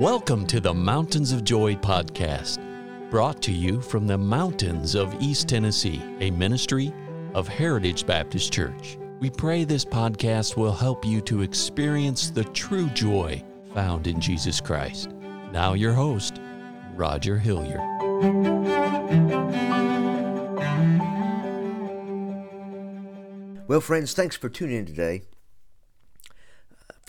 Welcome to the Mountains of Joy podcast, brought to you from the mountains of East Tennessee, a ministry of Heritage Baptist Church. We pray this podcast will help you to experience the true joy found in Jesus Christ. Now, your host, Roger Hilliard. Well, friends, thanks for tuning in today.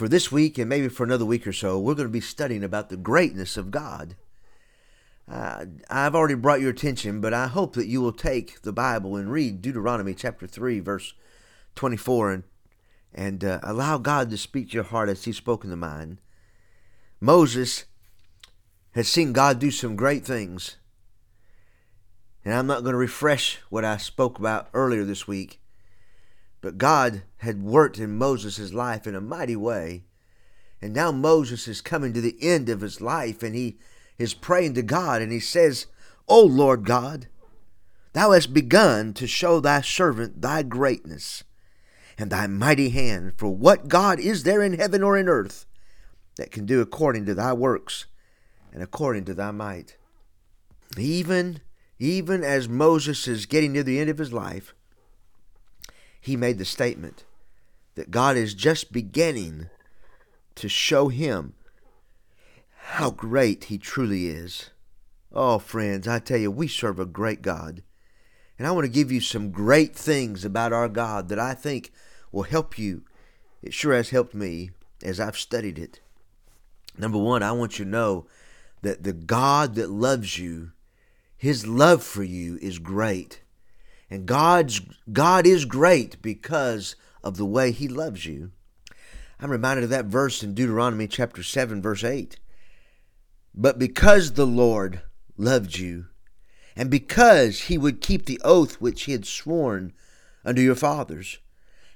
For this week and maybe for another week or so, we're going to be studying about the greatness of God. Uh, I've already brought your attention, but I hope that you will take the Bible and read Deuteronomy chapter 3, verse 24, and, and uh, allow God to speak to your heart as He's spoken to mine. Moses has seen God do some great things. And I'm not going to refresh what I spoke about earlier this week. But God had worked in Moses' life in a mighty way. And now Moses is coming to the end of his life and he is praying to God and he says, O Lord God, thou hast begun to show thy servant thy greatness and thy mighty hand. For what God is there in heaven or in earth that can do according to thy works and according to thy might? Even, even as Moses is getting near the end of his life, he made the statement that God is just beginning to show him how great he truly is. Oh, friends, I tell you, we serve a great God. And I want to give you some great things about our God that I think will help you. It sure has helped me as I've studied it. Number one, I want you to know that the God that loves you, his love for you is great. And God's God is great because of the way he loves you. I'm reminded of that verse in Deuteronomy chapter 7 verse 8. But because the Lord loved you, and because he would keep the oath which he had sworn unto your fathers,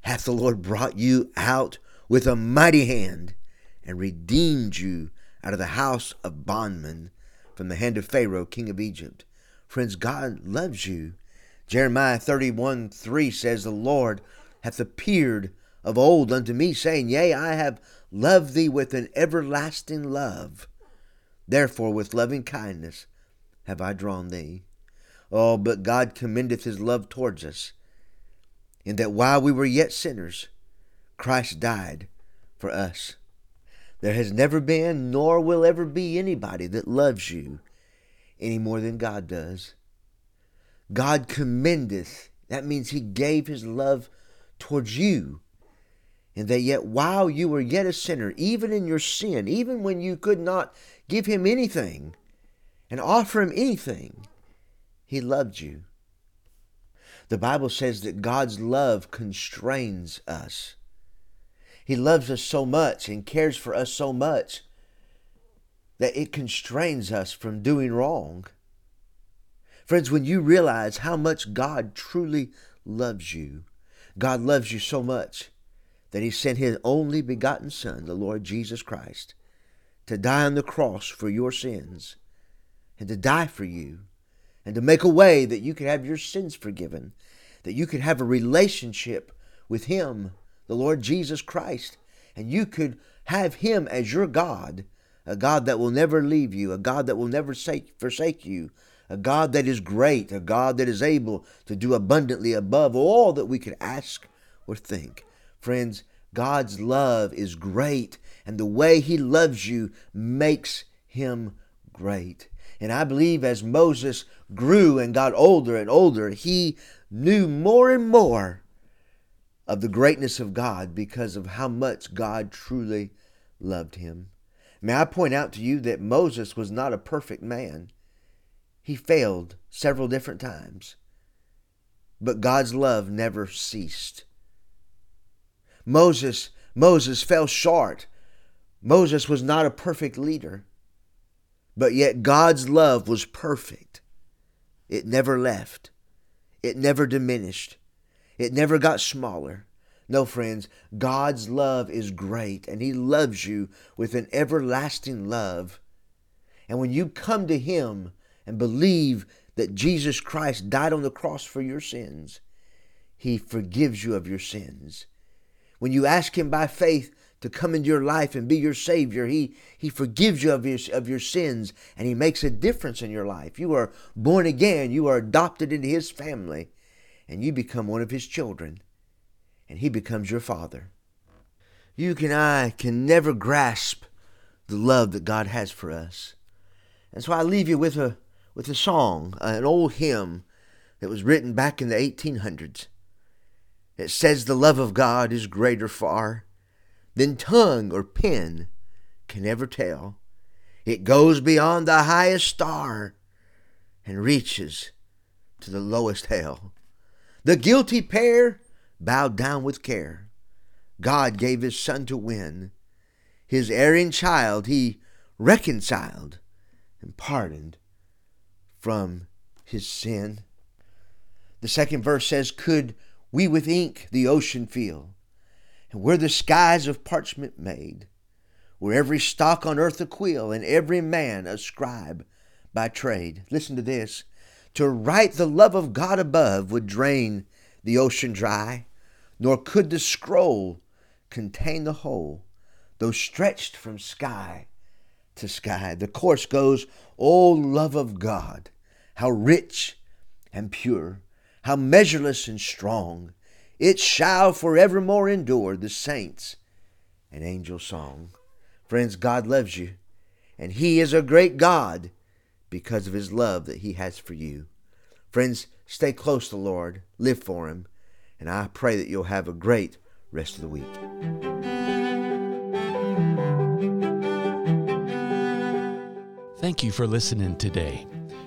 hath the Lord brought you out with a mighty hand and redeemed you out of the house of bondmen from the hand of Pharaoh, king of Egypt. Friends, God loves you Jeremiah 31 3 says, The Lord hath appeared of old unto me, saying, Yea, I have loved thee with an everlasting love. Therefore, with loving kindness have I drawn thee. Oh, but God commendeth his love towards us, in that while we were yet sinners, Christ died for us. There has never been, nor will ever be, anybody that loves you any more than God does. God commendeth. That means he gave his love towards you. And that yet while you were yet a sinner, even in your sin, even when you could not give him anything and offer him anything, he loved you. The Bible says that God's love constrains us. He loves us so much and cares for us so much that it constrains us from doing wrong. Friends, when you realize how much God truly loves you, God loves you so much that He sent His only begotten Son, the Lord Jesus Christ, to die on the cross for your sins and to die for you and to make a way that you could have your sins forgiven, that you could have a relationship with Him, the Lord Jesus Christ, and you could have Him as your God, a God that will never leave you, a God that will never forsake you, a God that is great, a God that is able to do abundantly above all that we could ask or think. Friends, God's love is great, and the way He loves you makes Him great. And I believe as Moses grew and got older and older, he knew more and more of the greatness of God because of how much God truly loved him. May I point out to you that Moses was not a perfect man. He failed several different times, but God's love never ceased. Moses, Moses fell short. Moses was not a perfect leader, but yet God's love was perfect. It never left. It never diminished. It never got smaller. No, friends, God's love is great, and He loves you with an everlasting love. And when you come to Him, and believe that Jesus Christ died on the cross for your sins, He forgives you of your sins. When you ask Him by faith to come into your life and be your Savior. He, he forgives you of your, of your sins and He makes a difference in your life. You are born again, you are adopted into His family, and you become one of His children, and He becomes your Father. You and I can never grasp the love that God has for us. And so I leave you with a, with a song, uh, an old hymn that was written back in the 1800s. It says the love of God is greater far than tongue or pen can ever tell. It goes beyond the highest star and reaches to the lowest hell. The guilty pair bowed down with care. God gave his son to win. His erring child he reconciled and pardoned from his sin. The second verse says, Could we with ink the ocean fill? and were the skies of parchment made, were every stock on earth a quill, and every man a scribe by trade. Listen to this. To write the love of God above would drain the ocean dry, nor could the scroll contain the whole, though stretched from sky to sky. The course goes, O love of God, how rich and pure, how measureless and strong, it shall forevermore endure the saints and angel song. Friends, God loves you, and He is a great God because of His love that He has for you. Friends, stay close to the Lord, live for Him, and I pray that you'll have a great rest of the week. Thank you for listening today.